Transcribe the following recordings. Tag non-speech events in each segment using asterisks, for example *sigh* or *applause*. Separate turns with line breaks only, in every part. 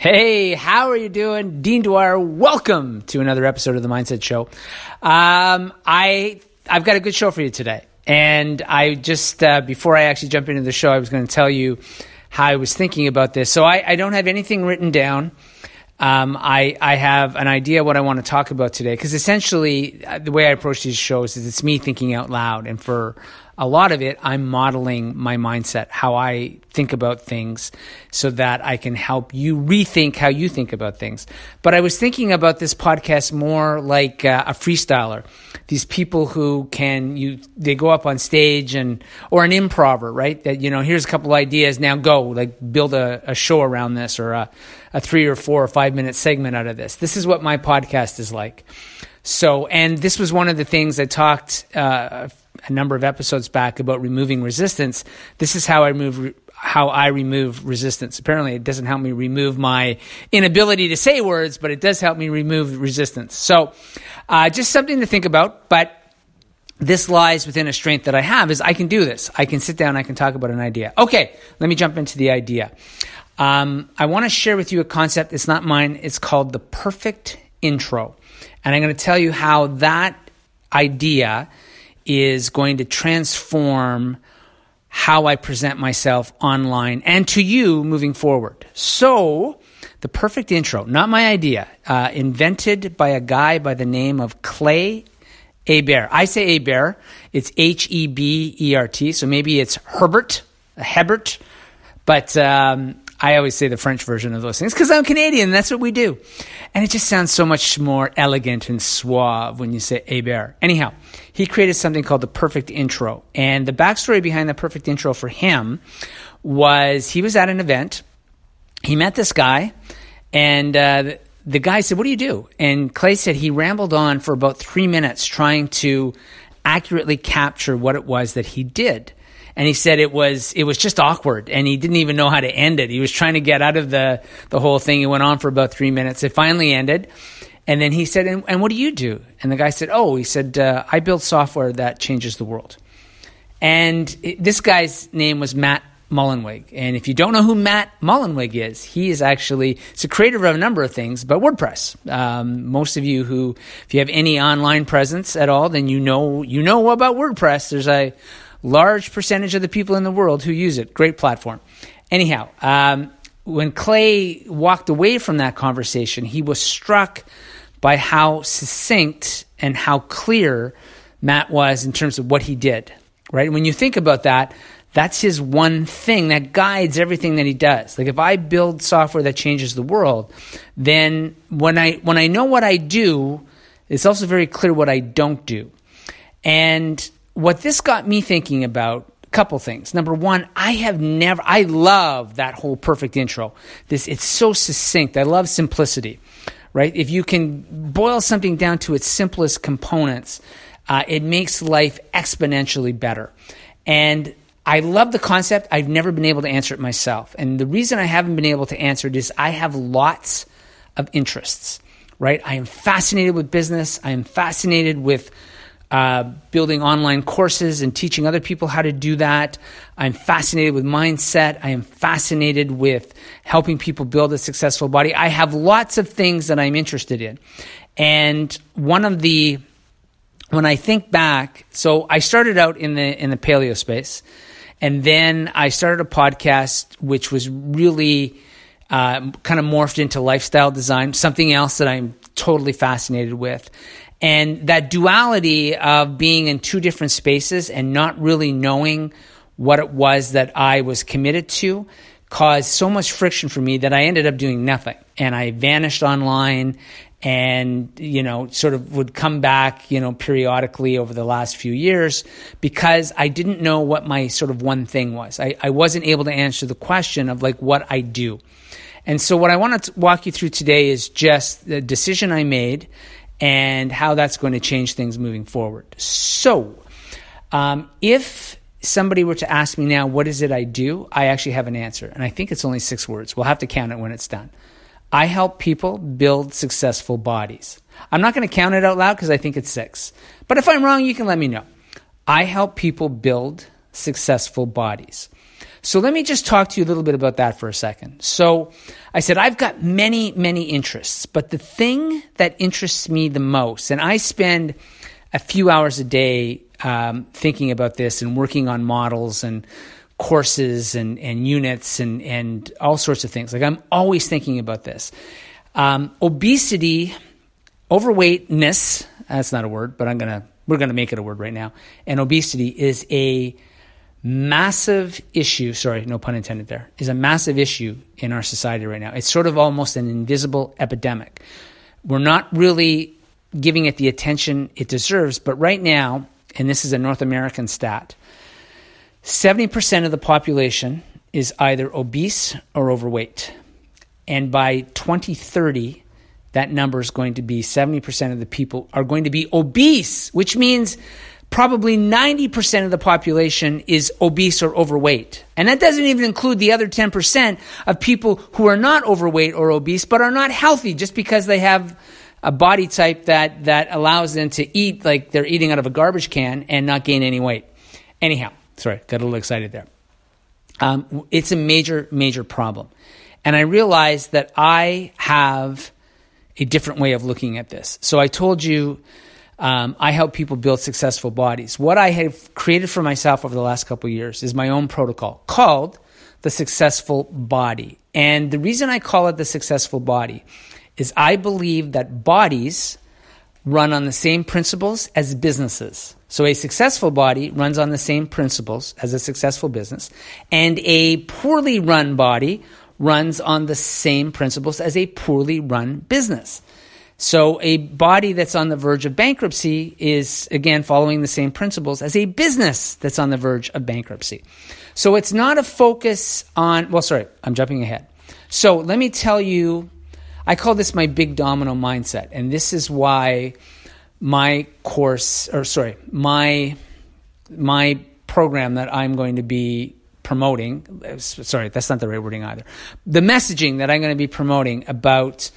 Hey, how are you doing? Dean Dwyer, welcome to another episode of the Mindset Show. Um, I, I've got a good show for you today. And I just, uh, before I actually jump into the show, I was going to tell you how I was thinking about this. So I, I don't have anything written down. Um, I, I have an idea what I want to talk about today because essentially uh, the way I approach these shows is it's me thinking out loud, and for a lot of it, I'm modeling my mindset, how I think about things, so that I can help you rethink how you think about things. But I was thinking about this podcast more like uh, a freestyler. These people who can you they go up on stage and or an improver, right? That you know, here's a couple ideas, now go, like build a, a show around this or a, a three or four or five minute segment out of this. This is what my podcast is like. So, and this was one of the things I talked uh, a number of episodes back about removing resistance. This is how I remove how I remove resistance. Apparently, it doesn't help me remove my inability to say words, but it does help me remove resistance. So, uh, just something to think about. But this lies within a strength that I have is I can do this. I can sit down. I can talk about an idea. Okay, let me jump into the idea. Um, I want to share with you a concept. It's not mine. It's called the perfect intro, and I'm going to tell you how that idea is going to transform how I present myself online and to you moving forward. So, the perfect intro, not my idea, uh, invented by a guy by the name of Clay Hebert. I say Hebert, it's H E B E R T, so maybe it's Herbert, Hebert, but um, I always say the French version of those things because I'm Canadian. That's what we do. And it just sounds so much more elegant and suave when you say Hebert. Anyhow, he created something called the perfect intro. And the backstory behind the perfect intro for him was he was at an event. He met this guy, and uh, the guy said, What do you do? And Clay said he rambled on for about three minutes trying to accurately capture what it was that he did and he said it was it was just awkward and he didn't even know how to end it. He was trying to get out of the the whole thing. It went on for about three minutes. It finally ended. And then he said, and, and what do you do? And the guy said, oh, he said, uh, I build software that changes the world. And it, this guy's name was Matt Mullenweg. And if you don't know who Matt Mullenweg is, he is actually it's a creator of a number of things, but WordPress. Um, most of you who, if you have any online presence at all, then you know you know about WordPress. There's a large percentage of the people in the world who use it. Great platform. Anyhow, um, when Clay walked away from that conversation, he was struck by how succinct and how clear Matt was in terms of what he did. Right? When you think about that, that's his one thing that guides everything that he does. Like if I build software that changes the world, then when I when I know what I do, it's also very clear what I don't do. And what this got me thinking about a couple things. Number one, I have never I love that whole perfect intro. This it's so succinct. I love simplicity. Right? If you can boil something down to its simplest components, uh, it makes life exponentially better. And I love the concept. I've never been able to answer it myself. And the reason I haven't been able to answer it is I have lots of interests, right? I am fascinated with business. I am fascinated with uh, building online courses and teaching other people how to do that. I'm fascinated with mindset. I am fascinated with helping people build a successful body. I have lots of things that I'm interested in. And one of the, when I think back, so I started out in the, in the paleo space. And then I started a podcast, which was really uh, kind of morphed into lifestyle design, something else that I'm totally fascinated with. And that duality of being in two different spaces and not really knowing what it was that I was committed to caused so much friction for me that I ended up doing nothing. And I vanished online and, you know, sort of would come back, you know, periodically over the last few years because I didn't know what my sort of one thing was. I, I wasn't able to answer the question of like what I do. And so what I want to walk you through today is just the decision I made and how that's going to change things moving forward. So, um, if somebody were to ask me now, what is it I do? I actually have an answer. And I think it's only six words. We'll have to count it when it's done. I help people build successful bodies. I'm not going to count it out loud because I think it's six. But if I'm wrong, you can let me know. I help people build successful bodies. So let me just talk to you a little bit about that for a second. So I said, I've got many, many interests, but the thing that interests me the most, and I spend a few hours a day um, thinking about this and working on models and courses and, and units and, and all sorts of things. Like I'm always thinking about this. Um, obesity, overweightness, that's not a word, but I'm going to, we're going to make it a word right now. And obesity is a massive issue, sorry, no pun intended there, is a massive issue in our society right now. It's sort of almost an invisible epidemic. We're not really giving it the attention it deserves, but right now, and this is a North American stat, 70% of the population is either obese or overweight. And by 2030, that number is going to be 70% of the people are going to be obese, which means probably 90% of the population is obese or overweight. And that doesn't even include the other 10% of people who are not overweight or obese, but are not healthy just because they have a body type that, that allows them to eat like they're eating out of a garbage can and not gain any weight. Anyhow, sorry, got a little excited there. Um, it's a major, major problem. And I realized that I have a different way of looking at this. So I told you um, I help people build successful bodies. What I have created for myself over the last couple years is my own protocol called the successful body. And the reason I call it the successful body is I believe that bodies run on the same principles as businesses. So a successful body runs on the same principles as a successful business, and a poorly run body runs on the same principles as a poorly run business. So a body that's on the verge of bankruptcy is again following the same principles as a business that's on the verge of bankruptcy. So it's not a focus on, well, sorry, I'm jumping ahead. So let me tell you, I call this my big domino mindset. And this is why my course, or sorry, my, my program that I'm going to be promoting, sorry, that's not the right wording either. The messaging that I'm going to be promoting about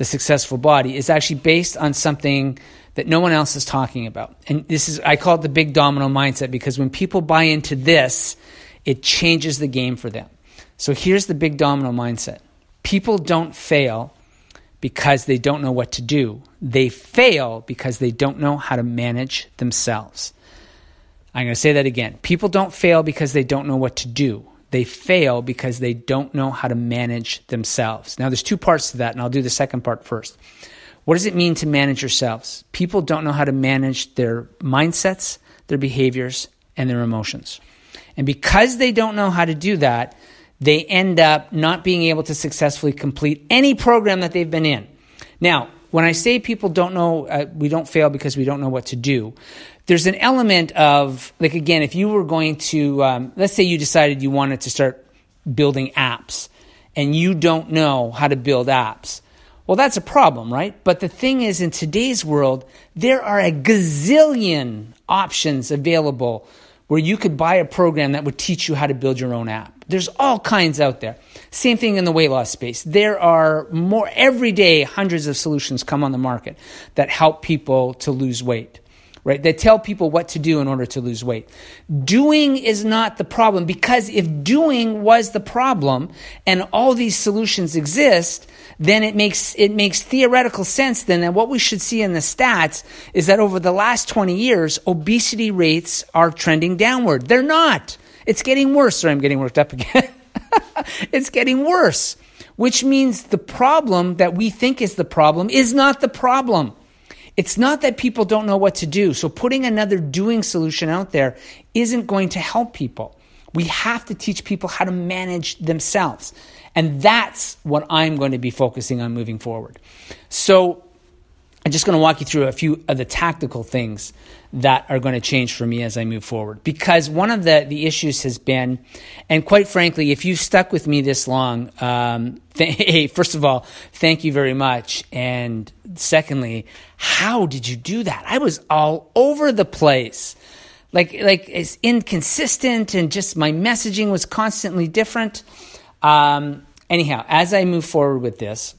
the successful body is actually based on something that no one else is talking about. And this is, I call it the big domino mindset because when people buy into this, it changes the game for them. So here's the big domino mindset people don't fail because they don't know what to do, they fail because they don't know how to manage themselves. I'm going to say that again. People don't fail because they don't know what to do. They fail because they don't know how to manage themselves. Now, there's two parts to that, and I'll do the second part first. What does it mean to manage yourselves? People don't know how to manage their mindsets, their behaviors, and their emotions. And because they don't know how to do that, they end up not being able to successfully complete any program that they've been in. Now, when I say people don't know, uh, we don't fail because we don't know what to do, there's an element of, like, again, if you were going to, um, let's say you decided you wanted to start building apps and you don't know how to build apps. Well, that's a problem, right? But the thing is, in today's world, there are a gazillion options available where you could buy a program that would teach you how to build your own app. There's all kinds out there. Same thing in the weight loss space. There are more, every day, hundreds of solutions come on the market that help people to lose weight right? They tell people what to do in order to lose weight. Doing is not the problem because if doing was the problem and all these solutions exist, then it makes it makes theoretical sense then that what we should see in the stats is that over the last 20 years obesity rates are trending downward. They're not. It's getting worse. Sorry, I'm getting worked up again. *laughs* it's getting worse, which means the problem that we think is the problem is not the problem. It's not that people don't know what to do. So putting another doing solution out there isn't going to help people. We have to teach people how to manage themselves. And that's what I'm going to be focusing on moving forward. So I'm just going to walk you through a few of the tactical things that are going to change for me as I move forward. Because one of the, the issues has been, and quite frankly, if you've stuck with me this long, um, *laughs* th- hey, first of all, thank you very much. And secondly, how did you do that? I was all over the place. Like, like it's inconsistent and just my messaging was constantly different. Um, anyhow, as I move forward with this,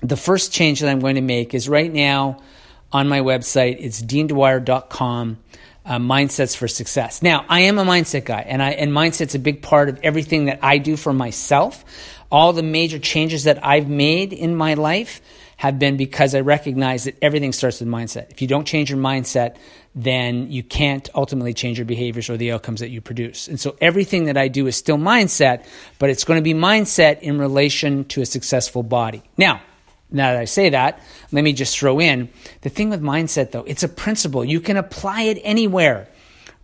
the first change that I'm going to make is right now on my website, it's deandwyer.com. uh, mindsets for success. Now, I am a mindset guy, and I and mindset's a big part of everything that I do for myself. All the major changes that I've made in my life have been because I recognize that everything starts with mindset. If you don't change your mindset, then you can't ultimately change your behaviors or the outcomes that you produce. And so everything that I do is still mindset, but it's going to be mindset in relation to a successful body. Now, now that I say that, let me just throw in the thing with mindset though, it's a principle. You can apply it anywhere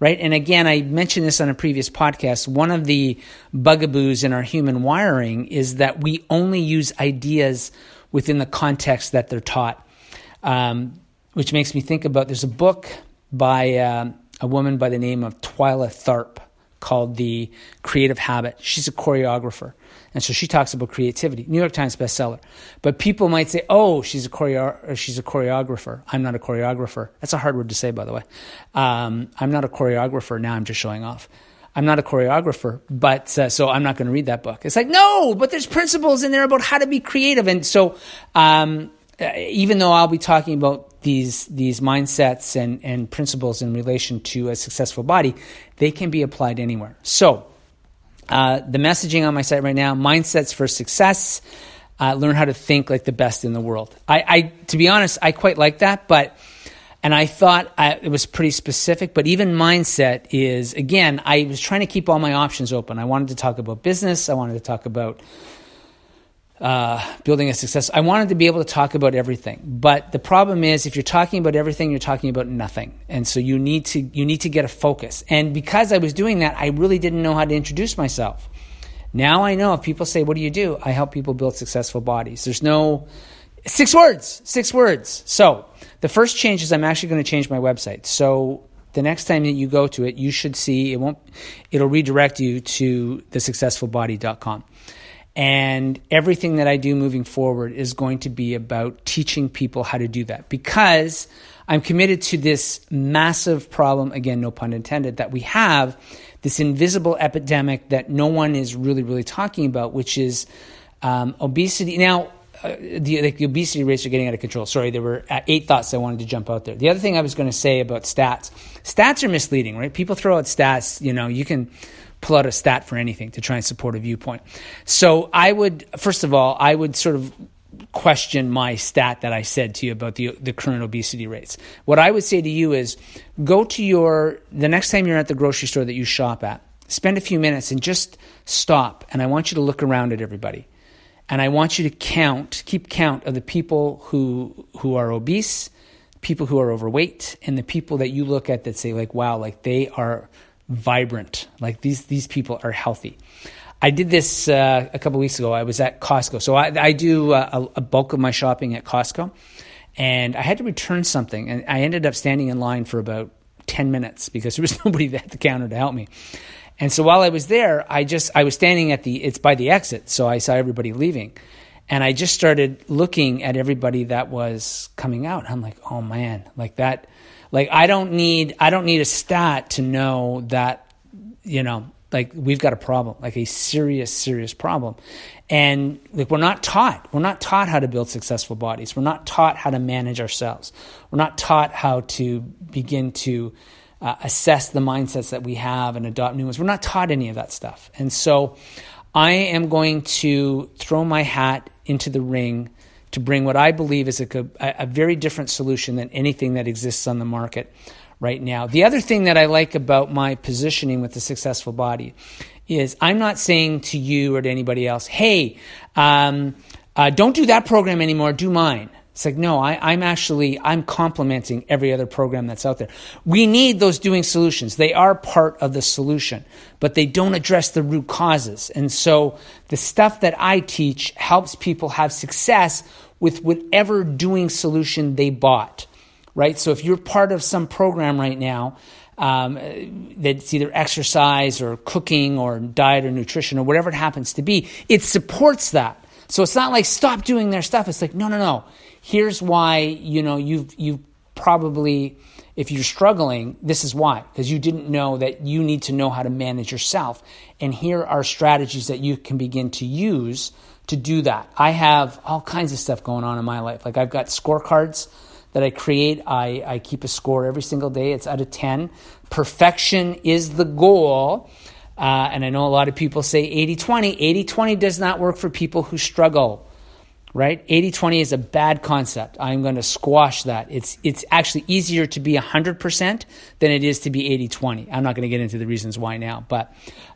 right? And again, I mentioned this on a previous podcast. One of the bugaboos in our human wiring is that we only use ideas within the context that they're taught, um, which makes me think about there's a book by uh, a woman by the name of Twyla Tharp called The Creative Habit. She's a choreographer. And so she talks about creativity. New York Times bestseller. But people might say, "Oh, she's a choreo- she's a choreographer." I'm not a choreographer. That's a hard word to say, by the way. Um, I'm not a choreographer. Now I'm just showing off. I'm not a choreographer, but uh, so I'm not going to read that book. It's like no, but there's principles in there about how to be creative, and so um, uh, even though I'll be talking about these these mindsets and and principles in relation to a successful body, they can be applied anywhere. So uh, the messaging on my site right now: mindsets for success. Uh, learn how to think like the best in the world. I, I, to be honest, I quite like that, but and I thought I, it was pretty specific, but even mindset is, again, I was trying to keep all my options open. I wanted to talk about business. I wanted to talk about uh, building a success. I wanted to be able to talk about everything. But the problem is, if you're talking about everything, you're talking about nothing. And so you need to, you need to get a focus. And because I was doing that, I really didn't know how to introduce myself. Now I know if people say, What do you do? I help people build successful bodies. There's no, Six words, six words. So the first change is I'm actually going to change my website. So the next time that you go to it, you should see it won't, it'll redirect you to thesuccessfulbody.com. And everything that I do moving forward is going to be about teaching people how to do that because I'm committed to this massive problem, again, no pun intended, that we have this invisible epidemic that no one is really, really talking about, which is um, obesity. Now, uh, the, like the obesity rates are getting out of control. Sorry, there were uh, eight thoughts I wanted to jump out there. The other thing I was going to say about stats, stats are misleading, right? People throw out stats. You know, you can pull out a stat for anything to try and support a viewpoint. So I would, first of all, I would sort of question my stat that I said to you about the the current obesity rates. What I would say to you is go to your the next time you're at the grocery store that you shop at, spend a few minutes and just stop and I want you to look around at everybody. And I want you to count, keep count of the people who who are obese, people who are overweight, and the people that you look at that say like, wow, like they are vibrant. Like these these people are healthy. I did this uh, a couple weeks ago. I was at Costco, so I, I do uh, a, a bulk of my shopping at Costco, and I had to return something, and I ended up standing in line for about ten minutes because there was *laughs* nobody at the counter to help me. And so while I was there, I just I was standing at the it's by the exit, so I saw everybody leaving. And I just started looking at everybody that was coming out. I'm like, "Oh man, like that like I don't need I don't need a stat to know that you know, like we've got a problem, like a serious serious problem. And like we're not taught. We're not taught how to build successful bodies. We're not taught how to manage ourselves. We're not taught how to begin to uh, assess the mindsets that we have and adopt new ones. We're not taught any of that stuff. And so I am going to throw my hat into the ring to bring what I believe is a, a, very different solution than anything that exists on the market right now. The other thing that I like about my positioning with the successful body is I'm not saying to you or to anybody else, hey, um, uh, don't do that program anymore, do mine. It's like, no, I, am actually, I'm complementing every other program that's out there. We need those doing solutions. They are part of the solution, but they don't address the root causes. And so the stuff that I teach helps people have success with whatever doing solution they bought, right? So if you're part of some program right now, um, that's either exercise or cooking or diet or nutrition or whatever it happens to be, it supports that. So it's not like stop doing their stuff. It's like, no, no, no here's why you know you've you've probably if you're struggling this is why because you didn't know that you need to know how to manage yourself and here are strategies that you can begin to use to do that i have all kinds of stuff going on in my life like i've got scorecards that I create. I, I keep a score every single day. It's out of 10. Perfection is the goal. Uh, and I know a lot of people say 80 20. 80 20 does not work for people who struggle, right? 80 20 is a bad concept. I'm going to squash that. It's, it's actually easier to be 100% than it is to be 80 20. I'm not going to get into the reasons why now, but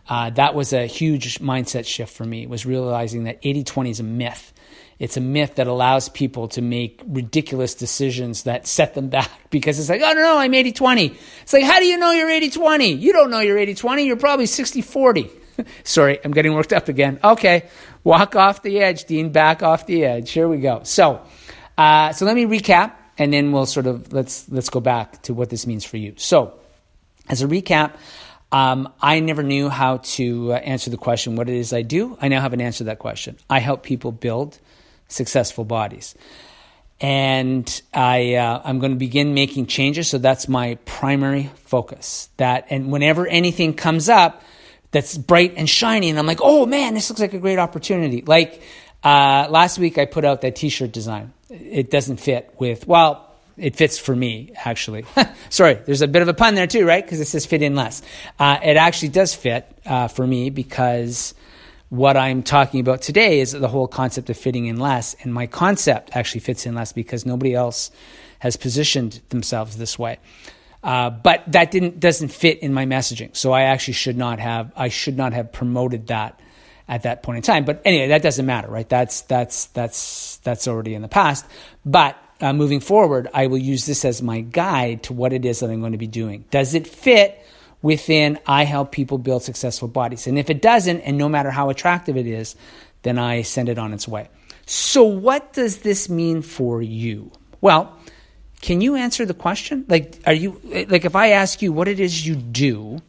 uh, that was a huge mindset shift for me, was realizing that 80 20 is a myth. It's a myth that allows people to make ridiculous decisions that set them back *laughs* because it's like, oh, no, no, I'm 80 20. It's like, how do you know you're 80 20? You don't know you're 80 20. You're probably 60 40. *laughs* Sorry, I'm getting worked up again. Okay, walk off the edge, Dean, back off the edge. Here we go. So, uh, so let me recap and then we'll sort of let's let's go back to what this means for you. So, as a recap, um, I never knew how to uh, answer the question, what it is I do. I now have an answer to that question. I help people build successful bodies. And I, uh, I'm going to begin making changes. So that's my primary focus. That, and whenever anything comes up that's bright and shiny, and I'm like, oh man, this looks like a great opportunity. Like uh, last week, I put out that T-shirt design. It doesn't fit with well, it fits for me actually. *laughs* Sorry, there's a bit of a pun there too, right? Because it says fit in less. Uh, it actually does fit uh, for me because what I'm talking about today is the whole concept of fitting in less. And my concept actually fits in less because nobody else has positioned themselves this way. Uh, but that didn't doesn't fit in my messaging. So I actually should not have I should not have promoted that at that point in time. But anyway, that doesn't matter, right? That's that's that's that's already in the past. But uh, moving forward, I will use this as my guide to what it is that I'm going to be doing. Does it fit within I help people build successful bodies. And if it doesn't, and no matter how attractive it is, then I send it on its way. So, what does this mean for you? Well, can you answer the question? Like, are you like if I ask you what it is you do,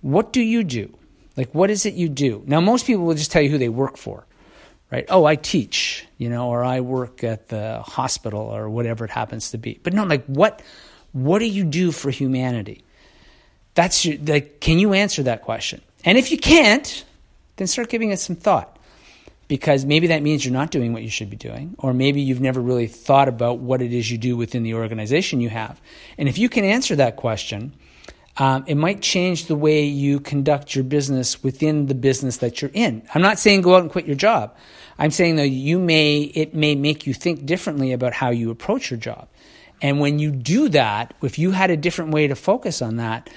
what do you do? Like, what is it you do? Now, most people will just tell you who they work for, right? Oh, I teach, you know, or I work at the hospital or whatever it happens to be. But no, like, what what do you do for humanity? That's your, like, can you answer that question? And if you can't, then start giving it some thought. Because maybe that means you're not doing what you should be doing, or maybe you've never really thought about what it is you do within the organization you have. And if you can answer that question, um, it might change the way you conduct your business within the business that you're in. I'm not saying go out and quit your job. I'm saying though you may it may make you think differently about how you approach your job. And when you do that, if you had a different way to focus on that,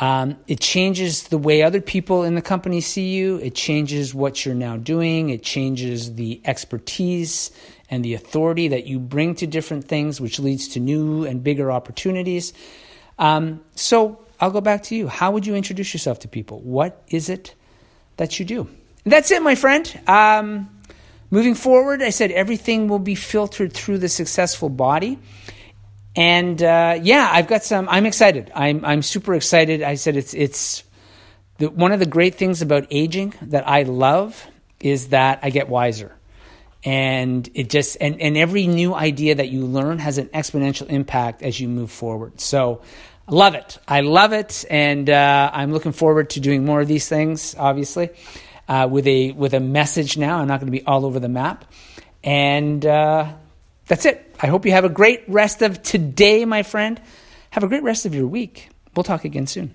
um, it changes the way other people in the company see you. It changes what you're now doing. It changes the expertise and the authority that you bring to different things, which leads to new and bigger opportunities. Um, so I'll go back to you. How would you introduce yourself to people? What is it that you do? And that's it, my friend. Um, moving forward, I said everything will be filtered through the successful body. And uh, yeah, I've got some. I'm excited. I'm I'm super excited. I said it's it's the, one of the great things about aging that I love is that I get wiser, and it just and and every new idea that you learn has an exponential impact as you move forward. So. Love it. I love it, and uh, I'm looking forward to doing more of these things. Obviously, uh, with a with a message now. I'm not going to be all over the map, and uh, that's it. I hope you have a great rest of today, my friend. Have a great rest of your week. We'll talk again soon.